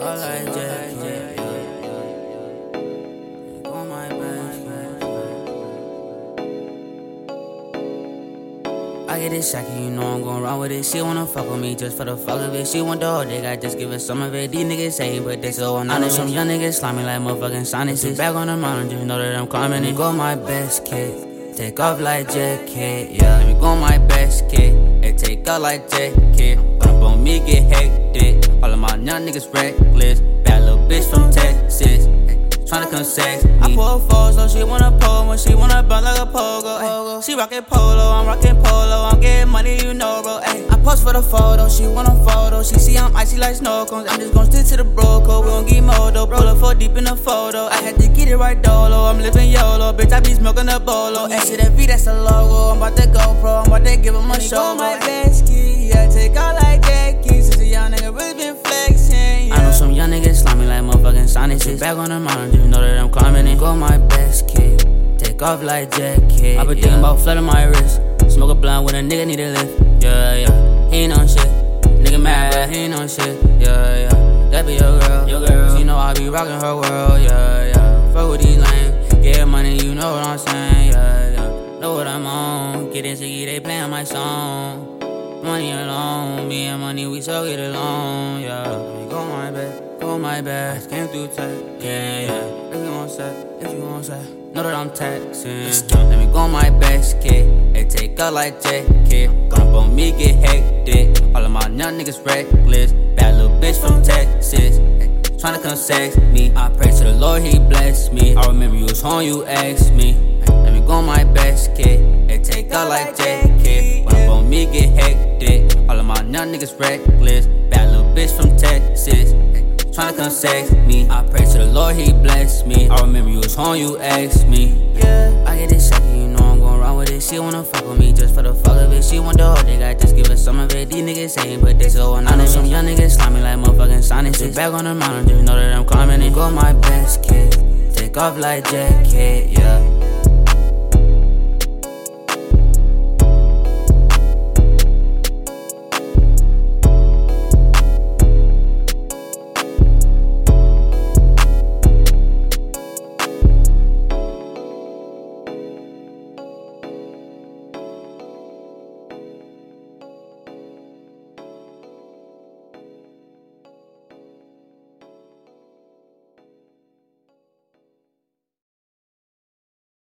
off like Jack, yeah, yeah. On my back, I get it shaky, you know I'm going wrong with it. She wanna fuck with me just for the fuck of it. She want the whole dick, I just give her some of it. These niggas say, but they so on. I know some young niggas slimy like motherfucking sinuses. Back on the mountain, just know that I'm climbing it. Go my best kid, take off like Jet Kid, yeah. Let me go my best kid, and take off like Jet Kid. Up on me, get hectic. All young niggas reckless. Bad little bitch from Texas. Tryna come sex me. I pull four, so she wanna pull when she wanna burn like a pogo. She rockin' polo, I'm rockin' polo. I'm getting money, you know, bro. Ay. I post for the photo, she want a photo. She see I'm icy like snow cones. I'm just gon' stick to the bro code. We gon' get modo. Roll up for deep in the photo. I had to get it right dolo. I'm living YOLO, bitch. I be smoking a bolo. Ay. See that V, that's a logo. I'm about to go pro. I'm about to give him a show. my best key, yeah. Take out niggas slimy like motherfucking sinuses. Back on the mountain, you know that I'm climbing it. Go my best kid. Take off like Jet Kid. I been thinking about flooding my wrist. Smoke a blunt when a nigga need a lift. Yeah, yeah. He ain't on shit. Nigga mad, he ain't on shit. Yeah, yeah. That be your girl. Your girl. She know I be rocking her world. Yeah, yeah. Fuck with these lanes. Get money, you know what I'm saying. Yeah, yeah. Know what I'm on. Get into they playing my song. Money alone, me and money, we so get along, yeah. Go my bed, go my bed, came through tight, yeah, yeah. If you want set, if you want set, know that I'm taxing. Let me go my best kid, and take out like Jet Kid. Run on me, get hectic. All of my young niggas reckless, bad little bitch from Texas. Eh, tryna come sex me, I pray to the Lord, He bless me. I remember you was home, you asked me. Eh, let me go my best kid, and take out like Jet Kid. Run on me, get hectic. All of my young niggas reckless. Bad little bitch from Texas. Tryna come sex me. I pray to the Lord, He bless me. I remember you was home, you asked me. Yeah, I get it shaky, you know I'm going wrong with it. She wanna fuck with me just for the fuck of it. She want the whole dick, I just give her some of it. These niggas ain't, but they so know some young niggas slimy like motherfucking sinuses. Back on the mountain, just know that I'm climbing it. Go my best kid. Take off like Jet Kid, yeah.